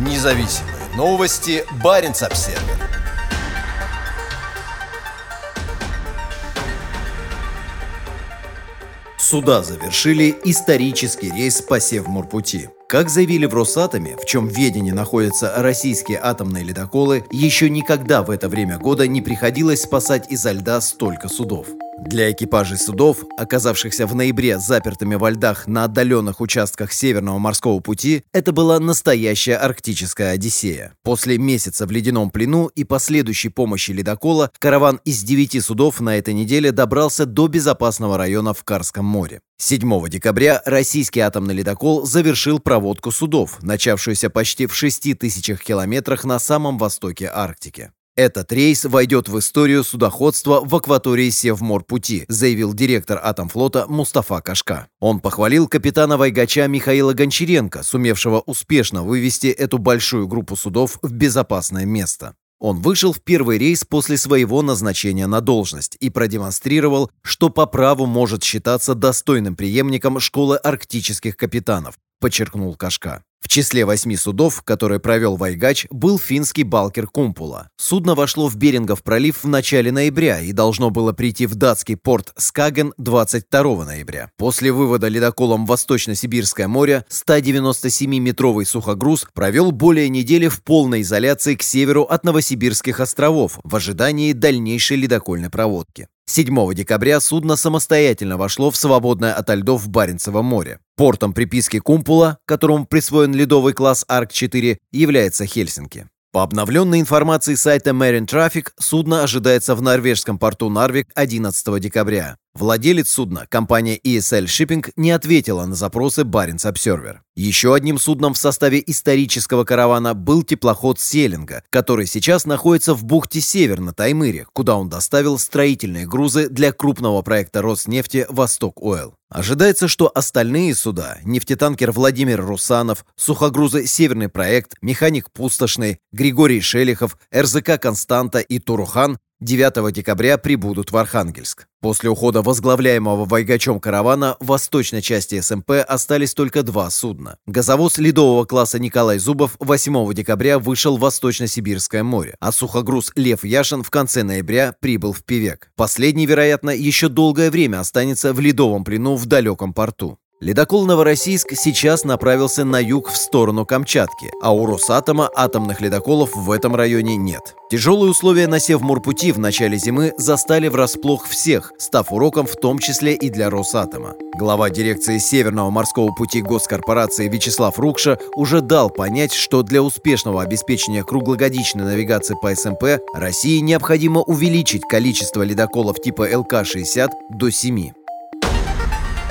Независимые новости. Барин обсерва Суда завершили исторический рейс по Севморпути. Как заявили в Росатоме, в чем ведении находятся российские атомные ледоколы, еще никогда в это время года не приходилось спасать изо льда столько судов. Для экипажей судов, оказавшихся в ноябре запертыми во льдах на отдаленных участках Северного морского пути, это была настоящая арктическая одиссея. После месяца в ледяном плену и последующей помощи ледокола, караван из девяти судов на этой неделе добрался до безопасного района в Карском море. 7 декабря российский атомный ледокол завершил проводку судов, начавшуюся почти в 6 тысячах километрах на самом востоке Арктики. Этот рейс войдет в историю судоходства в акватории Севморпути, заявил директор Атомфлота Мустафа Кашка. Он похвалил капитана Вайгача Михаила Гончаренко, сумевшего успешно вывести эту большую группу судов в безопасное место. Он вышел в первый рейс после своего назначения на должность и продемонстрировал, что по праву может считаться достойным преемником школы арктических капитанов, подчеркнул Кашка. В числе восьми судов, которые провел Вайгач, был финский «Балкер Кумпула». Судно вошло в Берингов пролив в начале ноября и должно было прийти в датский порт Скаген 22 ноября. После вывода ледоколом Восточно-Сибирское море 197-метровый сухогруз провел более недели в полной изоляции к северу от Новосибирских островов в ожидании дальнейшей ледокольной проводки. 7 декабря судно самостоятельно вошло в свободное ото льдов Баренцево море. Портом приписки Кумпула, которому присвоен ледовый класс Арк-4, является Хельсинки. По обновленной информации сайта Marine Traffic, судно ожидается в норвежском порту Нарвик 11 декабря. Владелец судна, компания ESL Shipping, не ответила на запросы Barents Observer. Еще одним судном в составе исторического каравана был теплоход Селинга, который сейчас находится в бухте Север на Таймыре, куда он доставил строительные грузы для крупного проекта Роснефти «Восток Ойл». Ожидается, что остальные суда – нефтетанкер Владимир Русанов, сухогрузы «Северный проект», механик Пустошный, Григорий Шелихов, РЗК «Константа» и «Турухан» 9 декабря прибудут в Архангельск. После ухода возглавляемого Вайгачом каравана в восточной части СМП остались только два судна. Газовоз ледового класса Николай Зубов 8 декабря вышел в Восточно-Сибирское море, а сухогруз Лев Яшин в конце ноября прибыл в Певек. Последний, вероятно, еще долгое время останется в ледовом плену в далеком порту. Ледокол «Новороссийск» сейчас направился на юг в сторону Камчатки, а у Росатома атомных ледоколов в этом районе нет. Тяжелые условия на Севморпути в начале зимы застали врасплох всех, став уроком в том числе и для Росатома. Глава дирекции Северного морского пути госкорпорации Вячеслав Рукша уже дал понять, что для успешного обеспечения круглогодичной навигации по СМП России необходимо увеличить количество ледоколов типа ЛК-60 до 7.